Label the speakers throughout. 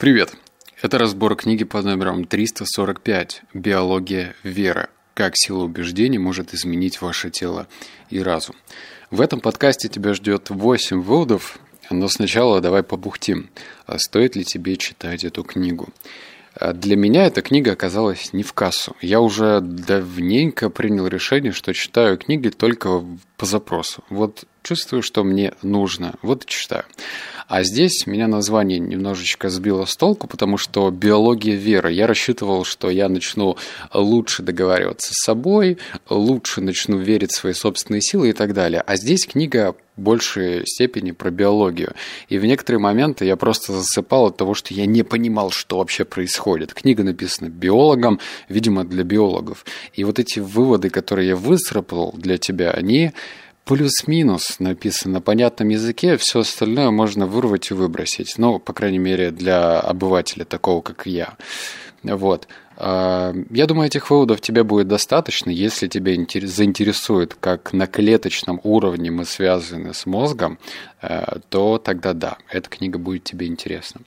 Speaker 1: Привет! Это разбор книги под номером 345 «Биология веры. Как сила убеждений может изменить ваше тело и разум». В этом подкасте тебя ждет 8 выводов, но сначала давай побухтим. А стоит ли тебе читать эту книгу? А для меня эта книга оказалась не в кассу. Я уже давненько принял решение, что читаю книги только по запросу. Вот чувствую, что мне нужно, вот и читаю. А здесь меня название немножечко сбило с толку, потому что биология веры. Я рассчитывал, что я начну лучше договариваться с собой, лучше начну верить в свои собственные силы и так далее. А здесь книга большей степени про биологию. И в некоторые моменты я просто засыпал от того, что я не понимал, что вообще происходит. Книга написана биологом, видимо, для биологов. И вот эти выводы, которые я высрапал для тебя, они плюс-минус написано на понятном языке, все остальное можно вырвать и выбросить. Ну, по крайней мере, для обывателя, такого как я. Вот. А, я думаю, этих выводов тебе будет достаточно, если тебя заинтересует, как на клеточном уровне мы связаны с мозгом, э, то тогда да, эта книга будет тебе интересна.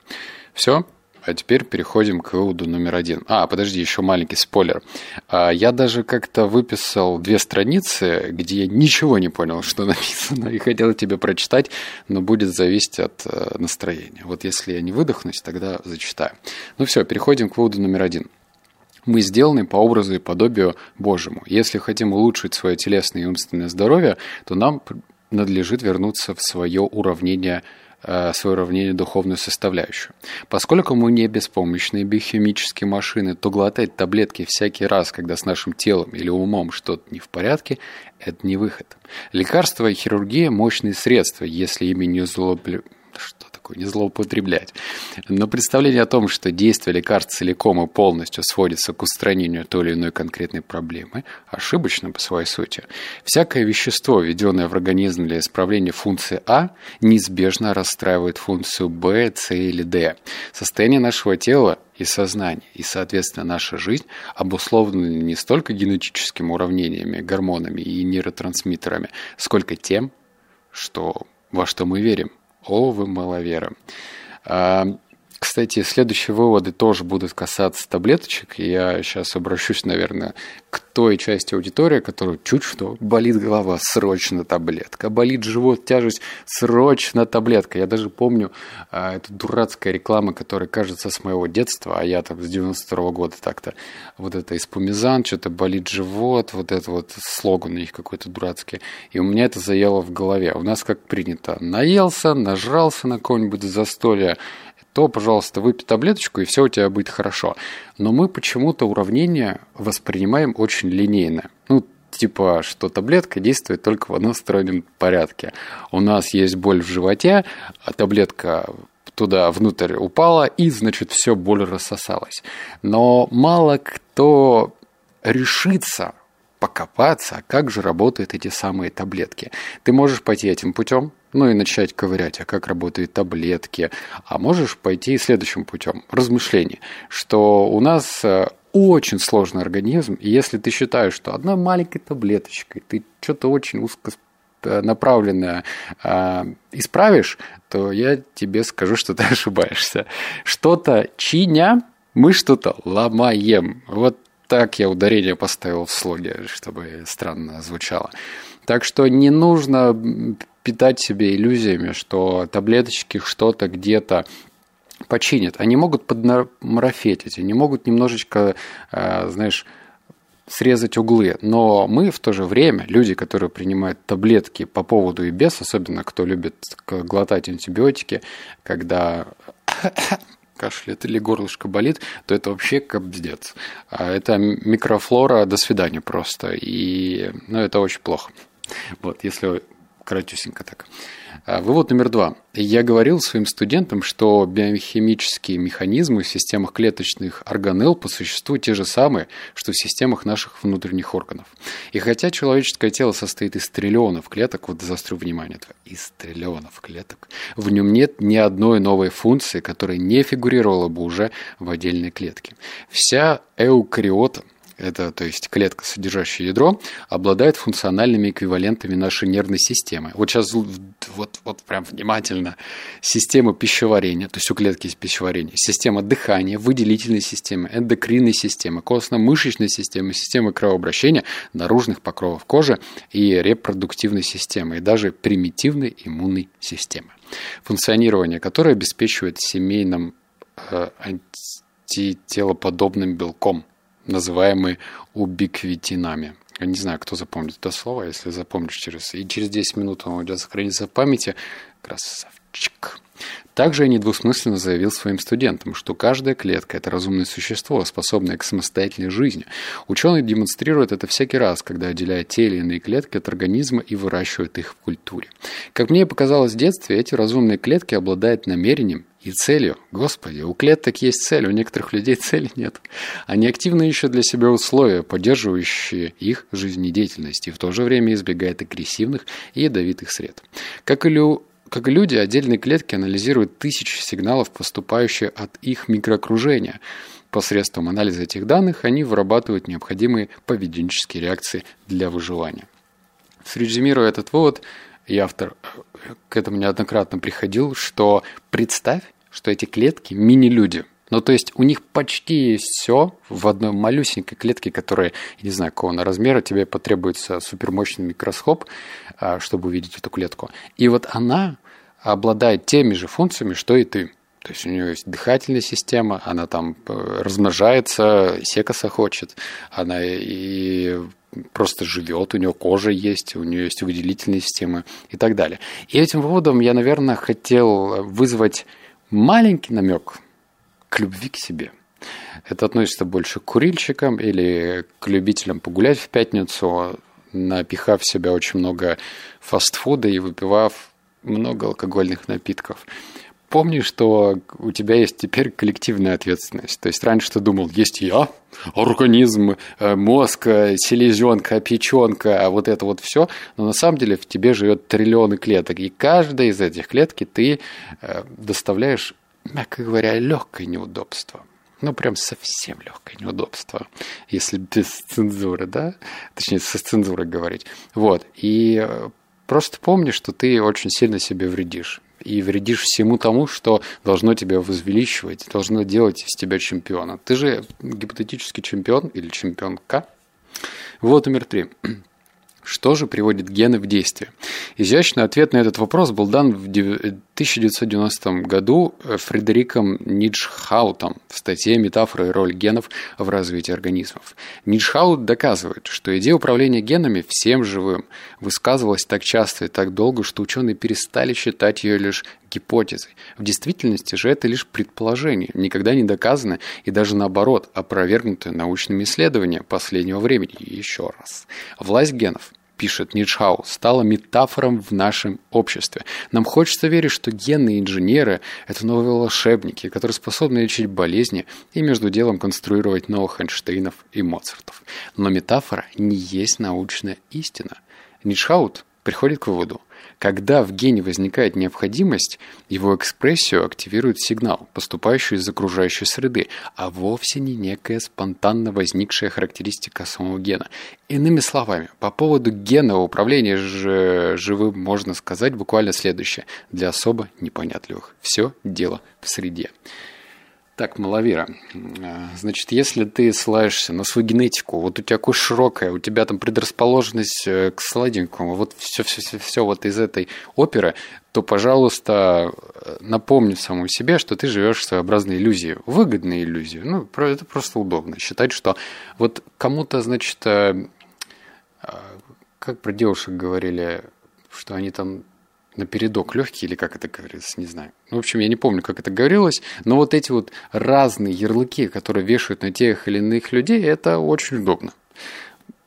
Speaker 1: Все, а теперь переходим к выводу номер один. А, подожди, еще маленький спойлер. А, я даже как-то выписал две страницы, где я ничего не понял, что написано, и хотел тебе прочитать, но будет зависеть от э, настроения. Вот если я не выдохнусь, тогда зачитаю. Ну все, переходим к выводу номер один. Мы сделаны по образу и подобию Божьему. Если хотим улучшить свое телесное и умственное здоровье, то нам надлежит вернуться в свое уравнение Э, свое уравнение духовную составляющую. Поскольку мы не беспомощные биохимические машины, то глотать таблетки всякий раз, когда с нашим телом или умом что-то не в порядке, это не выход. Лекарства и хирургия – мощные средства, если ими не злоупотребляют что такое, не злоупотреблять. Но представление о том, что действие лекарств целиком и полностью сводится к устранению той или иной конкретной проблемы, ошибочно по своей сути. Всякое вещество, введенное в организм для исправления функции А, неизбежно расстраивает функцию Б, С или Д. Состояние нашего тела и сознание, и, соответственно, наша жизнь обусловлены не столько генетическими уравнениями, гормонами и нейротрансмиттерами, сколько тем, что, во что мы верим – о, вы маловеры. А, кстати, следующие выводы тоже будут касаться таблеточек. Я сейчас обращусь, наверное, к той части аудитории, которая чуть что болит голова, срочно таблетка. Болит живот, тяжесть, срочно таблетка. Я даже помню а, эту дурацкая реклама, которая кажется с моего детства, а я там с 92 -го года так-то. Вот это испумизан, что-то болит живот, вот это вот слоган у них какой-то дурацкий. И у меня это заело в голове. У нас как принято, наелся, нажрался на какое-нибудь застолье, то, пожалуйста, выпей таблеточку, и все у тебя будет хорошо. Но мы почему-то уравнение воспринимаем очень линейно. Ну, типа, что таблетка действует только в одностороннем порядке. У нас есть боль в животе, а таблетка туда внутрь упала, и, значит, все, боль рассосалась. Но мало кто решится покопаться, как же работают эти самые таблетки. Ты можешь пойти этим путем, ну и начать ковырять, а как работают таблетки. А можешь пойти следующим путем, размышлений, что у нас э, очень сложный организм, и если ты считаешь, что одной маленькой таблеточкой ты что-то очень узко э, исправишь, то я тебе скажу, что ты ошибаешься. Что-то чиня, мы что-то ломаем. Вот так я ударение поставил в слоге, чтобы странно звучало. Так что не нужно питать себе иллюзиями, что таблеточки что-то где-то починят. Они могут подмарафетить, они могут немножечко, э, знаешь, срезать углы. Но мы в то же время, люди, которые принимают таблетки по поводу и без, особенно кто любит глотать антибиотики, когда кашляет или горлышко болит, то это вообще капздец. А это микрофлора до свидания просто. И ну, это очень плохо. Вот, если кратюсенько так. А, вывод номер два. Я говорил своим студентам, что биохимические механизмы в системах клеточных органелл по существу те же самые, что в системах наших внутренних органов. И хотя человеческое тело состоит из триллионов клеток, вот заострю внимание, из триллионов клеток, в нем нет ни одной новой функции, которая не фигурировала бы уже в отдельной клетке. Вся эукариота это то есть клетка, содержащая ядро, обладает функциональными эквивалентами нашей нервной системы. Вот сейчас вот, вот прям внимательно. Система пищеварения, то есть у клетки есть пищеварение, система дыхания, выделительной системы, эндокринной системы, костно-мышечной системы, системы кровообращения, наружных покровов кожи и репродуктивной системы, и даже примитивной иммунной системы. Функционирование которой обеспечивает семейным э, антителоподобным белком – называемые убиквитинами. Я не знаю, кто запомнит это слово, если запомнишь через... И через 10 минут он уйдет сохраниться в памяти. Красавчик. Также я недвусмысленно заявил своим студентам, что каждая клетка – это разумное существо, способное к самостоятельной жизни. Ученые демонстрируют это всякий раз, когда отделяют те или иные клетки от организма и выращивают их в культуре. Как мне показалось в детстве, эти разумные клетки обладают намерением и целью. Господи, у клеток есть цель, у некоторых людей цели нет. Они активно ищут для себя условия, поддерживающие их жизнедеятельность, и в то же время избегают агрессивных и ядовитых сред. Как и у как люди, отдельные клетки анализируют тысячи сигналов, поступающие от их микроокружения. Посредством анализа этих данных они вырабатывают необходимые поведенческие реакции для выживания. Срезюмируя этот вывод, и автор э, к этому неоднократно приходил, что представь, что эти клетки мини-люди. Ну, то есть у них почти все в одной малюсенькой клетке, которая, не знаю, какого размера, тебе потребуется супермощный микроскоп, а, чтобы увидеть эту клетку. И вот она обладает теми же функциями, что и ты. То есть у нее есть дыхательная система, она там э, размножается, секаса хочет, она и просто живет, у нее кожа есть, у нее есть выделительные системы и так далее. И этим выводом я, наверное, хотел вызвать маленький намек к любви к себе. Это относится больше к курильщикам или к любителям погулять в пятницу, напихав в себя очень много фастфуда и выпивав много алкогольных напитков. Помни, что у тебя есть теперь коллективная ответственность. То есть раньше ты думал, есть я, организм, э, мозг, э, селезенка, печенка, а вот это вот все. Но на самом деле в тебе живет триллионы клеток. И каждая из этих клетки ты э, доставляешь, мягко говоря, легкое неудобство. Ну, прям совсем легкое неудобство, если без цензуры, да? Точнее, со цензурой говорить. Вот. И Просто помни, что ты очень сильно себе вредишь. И вредишь всему тому, что должно тебя возвеличивать, должно делать из тебя чемпиона. Ты же гипотетический чемпион или чемпионка. Вот номер три. Что же приводит гены в действие? Изящный ответ на этот вопрос был дан в 1990 году Фредериком Ниджхаутом в статье «Метафора и роль генов в развитии организмов». Ниджхаут доказывает, что идея управления генами всем живым высказывалась так часто и так долго, что ученые перестали считать ее лишь гипотезой. В действительности же это лишь предположение, никогда не доказанное и даже наоборот опровергнутое научными исследованиями последнего времени. Еще раз. Власть генов пишет Ницшау, стала метафором в нашем обществе. Нам хочется верить, что генные инженеры – это новые волшебники, которые способны лечить болезни и между делом конструировать новых Эйнштейнов и Моцартов. Но метафора не есть научная истина. Ницшаут приходит к выводу – когда в гене возникает необходимость, его экспрессию активирует сигнал, поступающий из окружающей среды, а вовсе не некая спонтанно возникшая характеристика самого гена. Иными словами, по поводу генного управления живым можно сказать буквально следующее для особо непонятливых. Все дело в среде. Так, маловера. А, значит, если ты ссылаешься на свою генетику, вот у тебя кожа широкая, у тебя там предрасположенность э, к сладенькому, вот все, все, все, все вот из этой оперы, то, пожалуйста, напомни самому себе, что ты живешь в своеобразной иллюзии, выгодной иллюзии. Ну, это просто удобно. Считать, что вот кому-то, значит, э, как про девушек говорили, что они там напередок легкий, или как это говорится, не знаю. Ну, в общем, я не помню, как это говорилось, но вот эти вот разные ярлыки, которые вешают на тех или иных людей, это очень удобно.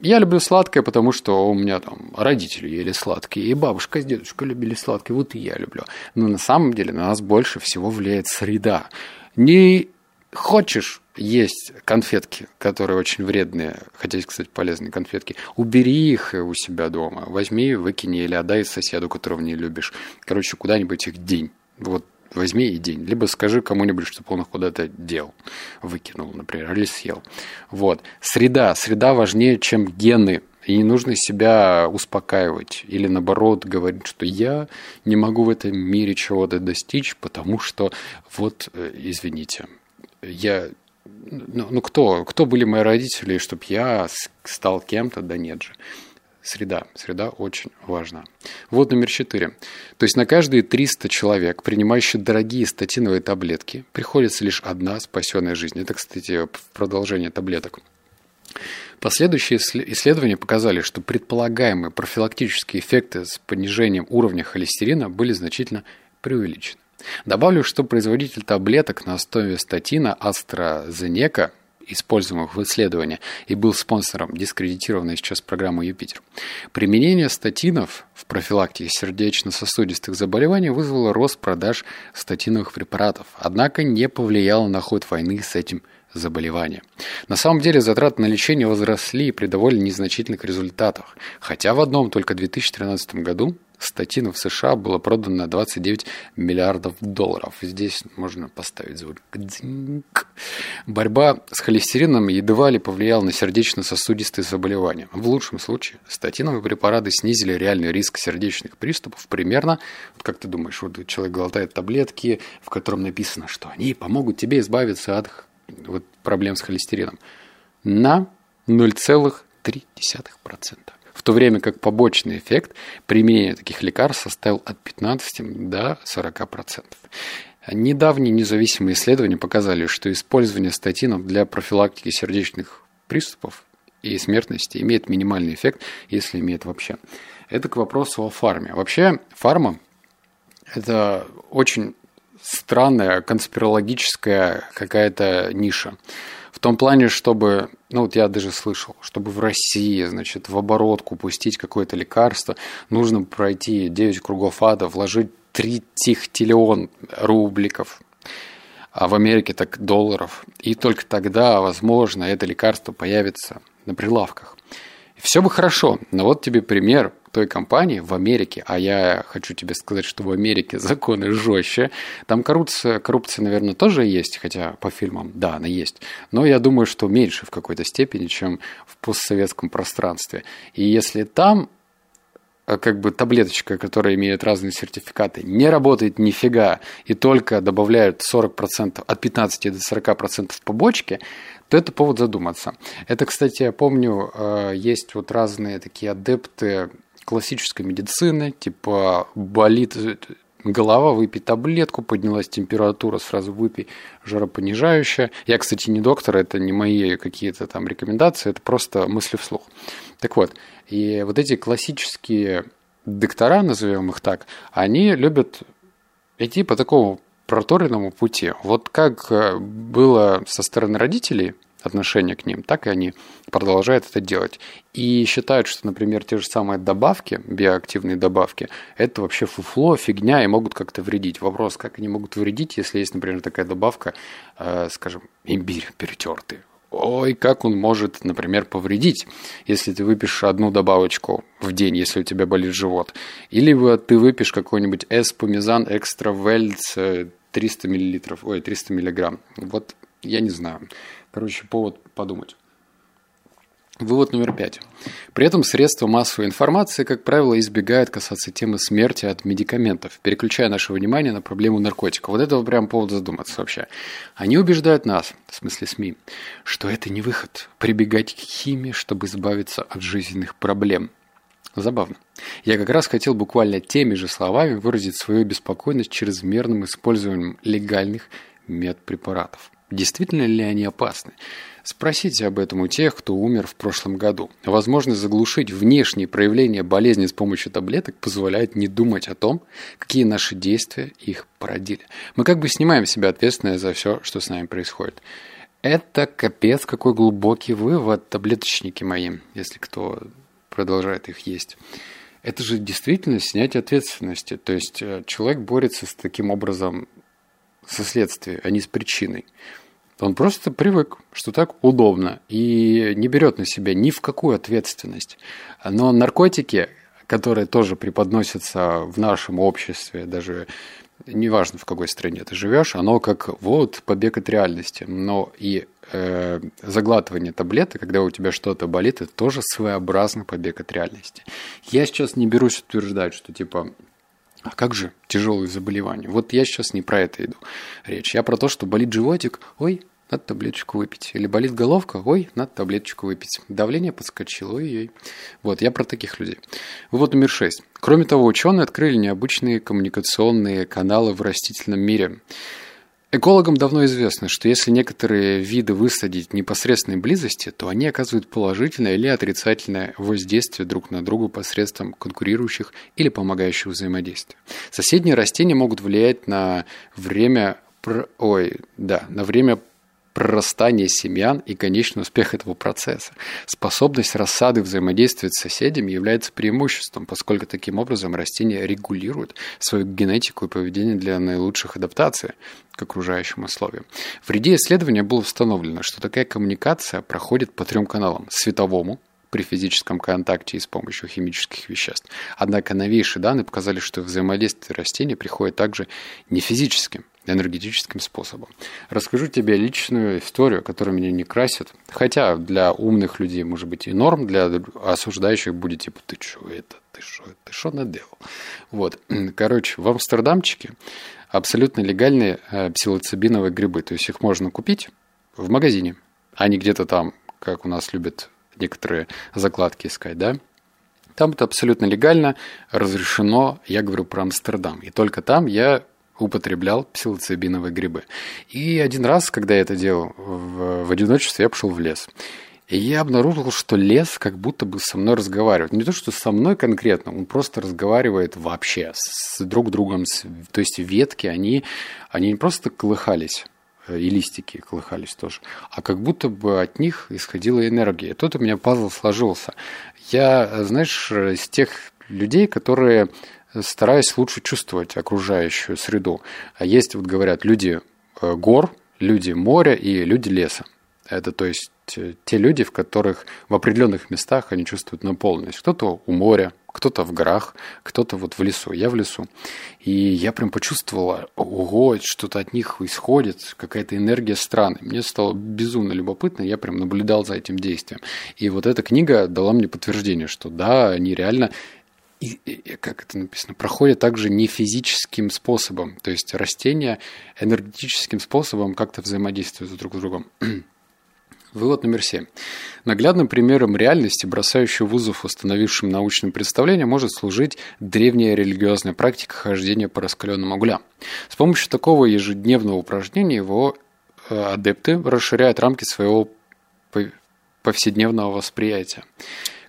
Speaker 1: Я люблю сладкое, потому что у меня там родители ели сладкие, и бабушка с дедушкой любили сладкое, вот и я люблю. Но на самом деле на нас больше всего влияет среда. Не хочешь есть конфетки, которые очень вредные, хотя есть, кстати, полезные конфетки, убери их у себя дома, возьми, выкини или отдай соседу, которого не любишь. Короче, куда-нибудь их день. Вот возьми и день. Либо скажи кому-нибудь, чтобы он их куда-то дел, выкинул, например, или съел. Вот. Среда. Среда важнее, чем гены. И не нужно себя успокаивать или наоборот говорить, что я не могу в этом мире чего-то достичь, потому что вот, э, извините, я ну, ну кто, кто были мои родители, чтобы я стал кем-то, да нет же. Среда. Среда очень важна. Вот номер четыре. То есть на каждые 300 человек, принимающих дорогие статиновые таблетки, приходится лишь одна спасенная жизнь. Это, кстати, продолжение таблеток. Последующие исследования показали, что предполагаемые профилактические эффекты с понижением уровня холестерина были значительно преувеличены. Добавлю, что производитель таблеток на основе статина AstraZeneca используемых в исследовании, и был спонсором дискредитированной сейчас программы «Юпитер». Применение статинов в профилактике сердечно-сосудистых заболеваний вызвало рост продаж статиновых препаратов, однако не повлияло на ход войны с этим заболевания. На самом деле затраты на лечение возросли при довольно незначительных результатах, хотя в одном только 2013 году статинов в США было продано на 29 миллиардов долларов. Здесь можно поставить звук. Борьба с холестерином едва ли повлияла на сердечно-сосудистые заболевания. В лучшем случае статиновые препараты снизили реальный риск сердечных приступов примерно, вот как ты думаешь, вот человек глотает таблетки, в котором написано, что они помогут тебе избавиться от вот, проблем с холестерином, на 0,3% в то время как побочный эффект применения таких лекарств составил от 15 до 40%. Недавние независимые исследования показали, что использование статинов для профилактики сердечных приступов и смертности имеет минимальный эффект, если имеет вообще. Это к вопросу о фарме. Вообще, фарма – это очень странная конспирологическая какая-то ниша. В том плане, чтобы, ну вот я даже слышал, чтобы в России, значит, в оборотку пустить какое-то лекарство, нужно пройти 9 кругов ада, вложить 3 тихтиллион рубликов, а в Америке так долларов. И только тогда, возможно, это лекарство появится на прилавках. Все бы хорошо, но вот тебе пример той компании в Америке, а я хочу тебе сказать, что в Америке законы жестче, там коррупция, коррупция, наверное, тоже есть, хотя по фильмам, да, она есть, но я думаю, что меньше в какой-то степени, чем в постсоветском пространстве. И если там э, как бы таблеточка, которая имеет разные сертификаты, не работает нифига и только добавляют 40%, от 15 до 40% побочки, то это повод задуматься. Это, кстати, я помню, э, есть вот разные такие адепты классической медицины, типа болит голова, выпей таблетку, поднялась температура, сразу выпей жаропонижающее. Я, кстати, не доктор, это не мои какие-то там рекомендации, это просто мысли вслух. Так вот, и вот эти классические доктора, назовем их так, они любят идти по такому проторенному пути. Вот как э, было со стороны родителей отношение к ним, так и они продолжают это делать. И считают, что, например, те же самые добавки, биоактивные добавки, это вообще фуфло, фигня и могут как-то вредить. Вопрос, как они могут вредить, если есть, например, такая добавка, э, скажем, имбирь перетертый. Ой, как он может, например, повредить, если ты выпьешь одну добавочку в день, если у тебя болит живот. Или ты выпьешь какой-нибудь эспумизан экстра вельц 300 мл, ой, 300 миллиграмм. Вот я не знаю. Короче, повод подумать. Вывод номер пять. При этом средства массовой информации, как правило, избегают касаться темы смерти от медикаментов, переключая наше внимание на проблему наркотиков. Вот это прям повод задуматься вообще. Они убеждают нас, в смысле СМИ, что это не выход, прибегать к химии, чтобы избавиться от жизненных проблем. Забавно. Я как раз хотел буквально теми же словами выразить свою беспокойность чрезмерным использованием легальных медпрепаратов. Действительно ли они опасны? Спросите об этом у тех, кто умер в прошлом году. Возможность заглушить внешние проявления болезни с помощью таблеток позволяет не думать о том, какие наши действия их породили. Мы как бы снимаем с себя ответственность за все, что с нами происходит. Это капец какой глубокий вывод, таблеточники мои, если кто продолжает их есть. Это же действительно снятие ответственности. То есть э, человек борется с таким образом со следствием, а не с причиной. Он просто привык, что так удобно, и не берет на себя ни в какую ответственность. Но наркотики, которые тоже преподносятся в нашем обществе, даже неважно в какой стране ты живешь, оно как вот побег от реальности. Но и э, заглатывание таблеток, когда у тебя что-то болит, это тоже своеобразный побег от реальности. Я сейчас не берусь утверждать, что типа а как же тяжелые заболевания? Вот я сейчас не про это иду речь. Я про то, что болит животик, ой, надо таблеточку выпить. Или болит головка, ой, надо таблеточку выпить. Давление подскочило, ой-ой. Вот, я про таких людей. Вывод номер шесть. Кроме того, ученые открыли необычные коммуникационные каналы в растительном мире. Экологам давно известно, что если некоторые виды высадить в непосредственной близости, то они оказывают положительное или отрицательное воздействие друг на друга посредством конкурирующих или помогающих взаимодействий. Соседние растения могут влиять на время ой, да, на время прорастание семян и конечный успех этого процесса. Способность рассады взаимодействовать с соседями является преимуществом, поскольку таким образом растения регулируют свою генетику и поведение для наилучших адаптаций к окружающим условиям. В ряде исследования было установлено, что такая коммуникация проходит по трем каналам – световому, при физическом контакте и с помощью химических веществ. Однако новейшие данные показали, что взаимодействие растений приходит также не физическим, энергетическим способом. Расскажу тебе личную историю, которая меня не красит. Хотя для умных людей может быть и норм, для осуждающих будет типа «ты что это? Ты что? Ты что наделал?» Вот. Короче, в Амстердамчике абсолютно легальные э, псилоцибиновые грибы. То есть их можно купить в магазине, а не где-то там, как у нас любят некоторые закладки искать, да? Там это абсолютно легально, разрешено, я говорю про Амстердам. И только там я употреблял псилоцибиновые грибы. И один раз, когда я это делал в, в одиночестве, я пошел в лес. И я обнаружил, что лес как будто бы со мной разговаривает. Не то, что со мной конкретно, он просто разговаривает вообще с друг другом. С, то есть ветки, они, они не просто колыхались, э, и листики колыхались тоже, а как будто бы от них исходила энергия. И тут у меня пазл сложился. Я, знаешь, из тех людей, которые стараясь лучше чувствовать окружающую среду. А есть, вот говорят, люди э, гор, люди моря и люди леса. Это то есть э, те люди, в которых в определенных местах они чувствуют наполненность. Кто-то у моря, кто-то в горах, кто-то вот в лесу. Я в лесу. И я прям почувствовала, ого, что-то от них исходит, какая-то энергия страны. Мне стало безумно любопытно, я прям наблюдал за этим действием. И вот эта книга дала мне подтверждение, что да, они реально и, и, как это написано, проходят также не физическим способом, то есть растения энергетическим способом как-то взаимодействуют друг с другом. Вывод номер семь. Наглядным примером реальности, бросающего вызов установившим научным представлением, может служить древняя религиозная практика хождения по раскаленным углям. С помощью такого ежедневного упражнения его э, адепты расширяют рамки своего повседневного восприятия.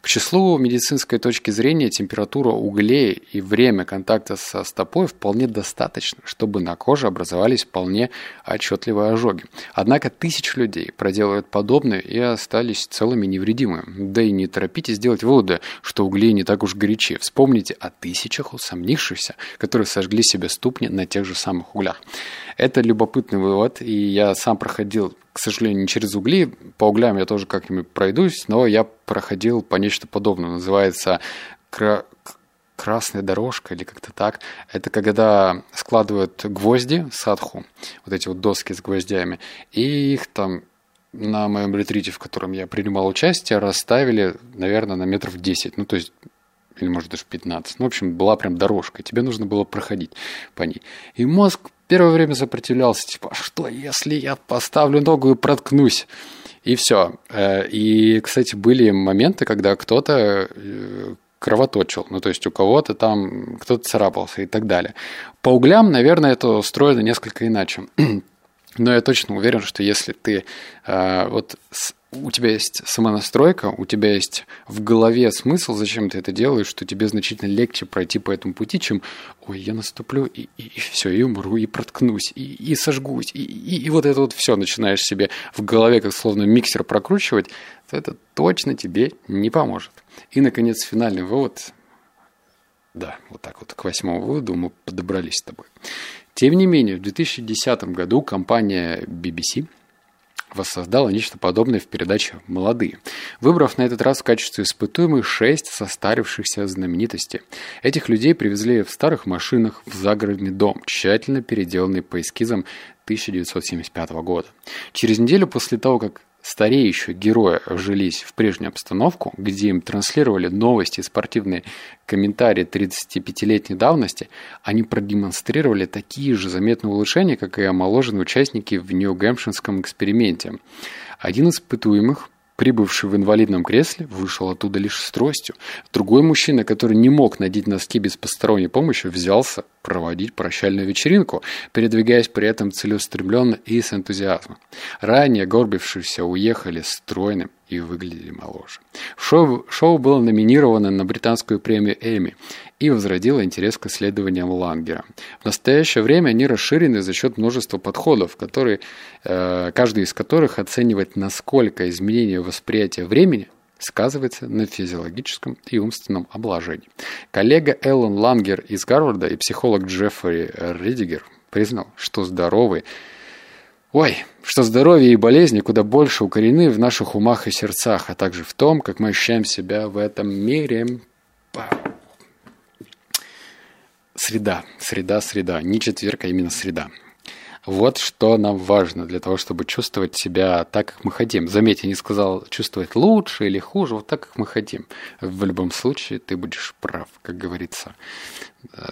Speaker 1: К числу медицинской точки зрения температура углей и время контакта со стопой вполне достаточно, чтобы на коже образовались вполне отчетливые ожоги. Однако тысячи людей проделывают подобное и остались целыми невредимыми. Да и не торопитесь делать выводы, что угли не так уж горячи. Вспомните о тысячах усомнившихся, которые сожгли себе ступни на тех же самых углях. Это любопытный вывод, и я сам проходил к сожалению, не через угли. По углям я тоже как-нибудь пройдусь, но я проходил по нечто подобное. Называется кра красная дорожка или как-то так. Это когда складывают гвозди, садху, вот эти вот доски с гвоздями, и их там на моем ретрите, в котором я принимал участие, расставили, наверное, на метров 10. Ну, то есть или может даже 15. Ну, в общем, была прям дорожка, тебе нужно было проходить по ней. И мозг первое время сопротивлялся, типа, а что, если я поставлю ногу и проткнусь? И все. Э, и, кстати, были моменты, когда кто-то э, кровоточил, ну, то есть у кого-то там кто-то царапался и так далее. По углям, наверное, это устроено несколько иначе. Но я точно уверен, что если ты э, вот у тебя есть самонастройка, у тебя есть в голове смысл, зачем ты это делаешь, что тебе значительно легче пройти по этому пути, чем «Ой, я наступлю, и, и, и все, и умру, и проткнусь, и, и сожгусь». И, и, и вот это вот все начинаешь себе в голове как словно миксер прокручивать, то это точно тебе не поможет. И, наконец, финальный вывод. Да, вот так вот к восьмому выводу мы подобрались с тобой. Тем не менее, в 2010 году компания BBC – воссоздала нечто подобное в передаче «Молодые», выбрав на этот раз в качестве испытуемых шесть состарившихся знаменитостей. Этих людей привезли в старых машинах в загородный дом, тщательно переделанный по эскизам 1975 года. Через неделю после того, как стареющие герои вжились в прежнюю обстановку, где им транслировали новости и спортивные комментарии 35-летней давности, они продемонстрировали такие же заметные улучшения, как и омоложенные участники в Нью-Гэмпширском эксперименте. Один из испытуемых прибывший в инвалидном кресле, вышел оттуда лишь с тростью. Другой мужчина, который не мог надеть носки без посторонней помощи, взялся проводить прощальную вечеринку, передвигаясь при этом целеустремленно и с энтузиазмом. Ранее горбившиеся уехали стройным и выглядели моложе. Шоу, шоу было номинировано на британскую премию Эми и возродило интерес к исследованиям Лангера. В настоящее время они расширены за счет множества подходов, которые, э, каждый из которых оценивает, насколько изменение восприятия времени сказывается на физиологическом и умственном обложении. Коллега Эллен Лангер из Гарварда и психолог Джеффри Ридигер признал, что здоровый Ой, что здоровье и болезни куда больше укорены в наших умах и сердцах, а также в том, как мы ощущаем себя в этом мире. Среда, среда, среда. Не четверг, а именно среда. Вот что нам важно для того, чтобы чувствовать себя так, как мы хотим. Заметь, я не сказал чувствовать лучше или хуже, вот так, как мы хотим. В любом случае ты будешь прав, как говорится.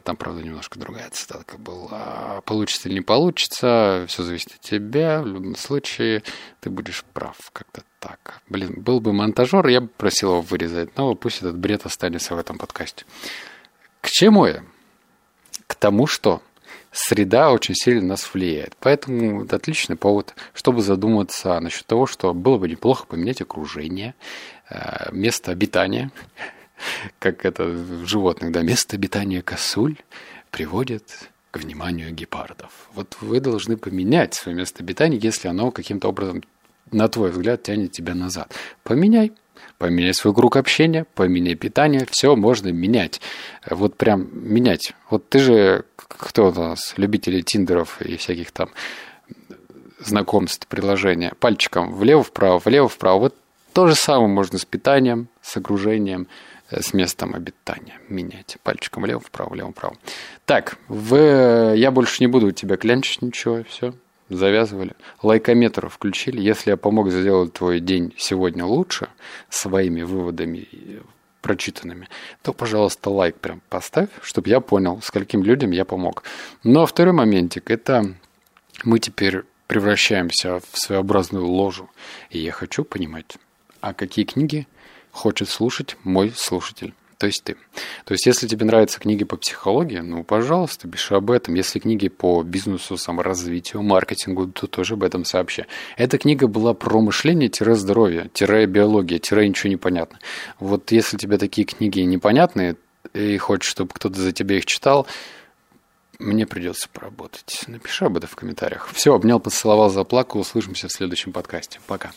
Speaker 1: Там, правда, немножко другая цитатка была. Получится или не получится, все зависит от тебя. В любом случае ты будешь прав, как-то так. Блин, был бы монтажер, я бы просил его вырезать, но пусть этот бред останется в этом подкасте. К чему я? К тому, что среда очень сильно нас влияет. Поэтому это отличный повод, чтобы задуматься насчет того, что было бы неплохо поменять окружение, э, место обитания, как это в животных, да, место обитания косуль приводит к вниманию гепардов. Вот вы должны поменять свое место обитания, если оно каким-то образом, на твой взгляд, тянет тебя назад. Поменяй. Поменяй свой круг общения, поменяй питание, все можно менять. Вот прям менять. Вот ты же, кто у нас, любители тиндеров и всяких там знакомств, приложения, пальчиком влево-вправо, влево-вправо. Вот то же самое можно с питанием, с окружением, э, с местом обитания менять. Пальчиком влево-вправо, влево-вправо. Так, в... я больше не буду у тебя клянчить ничего, все завязывали. Лайкометр включили. Если я помог сделать твой день сегодня лучше своими выводами прочитанными, то, пожалуйста, лайк прям поставь, чтобы я понял, скольким людям я помог. Но ну, а второй моментик – это мы теперь превращаемся в своеобразную ложу. И я хочу понимать, а какие книги хочет слушать мой слушатель то есть ты. То есть, если тебе нравятся книги по психологии, ну, пожалуйста, пиши об этом. Если книги по бизнесу, саморазвитию, маркетингу, то тоже об этом сообщи. Эта книга была про мышление-здоровье, биология, ничего не понятно. Вот если тебе такие книги непонятные, и хочешь, чтобы кто-то за тебя их читал, мне придется поработать. Напиши об этом в комментариях. Все, обнял, поцеловал, заплакал. Услышимся в следующем подкасте. Пока.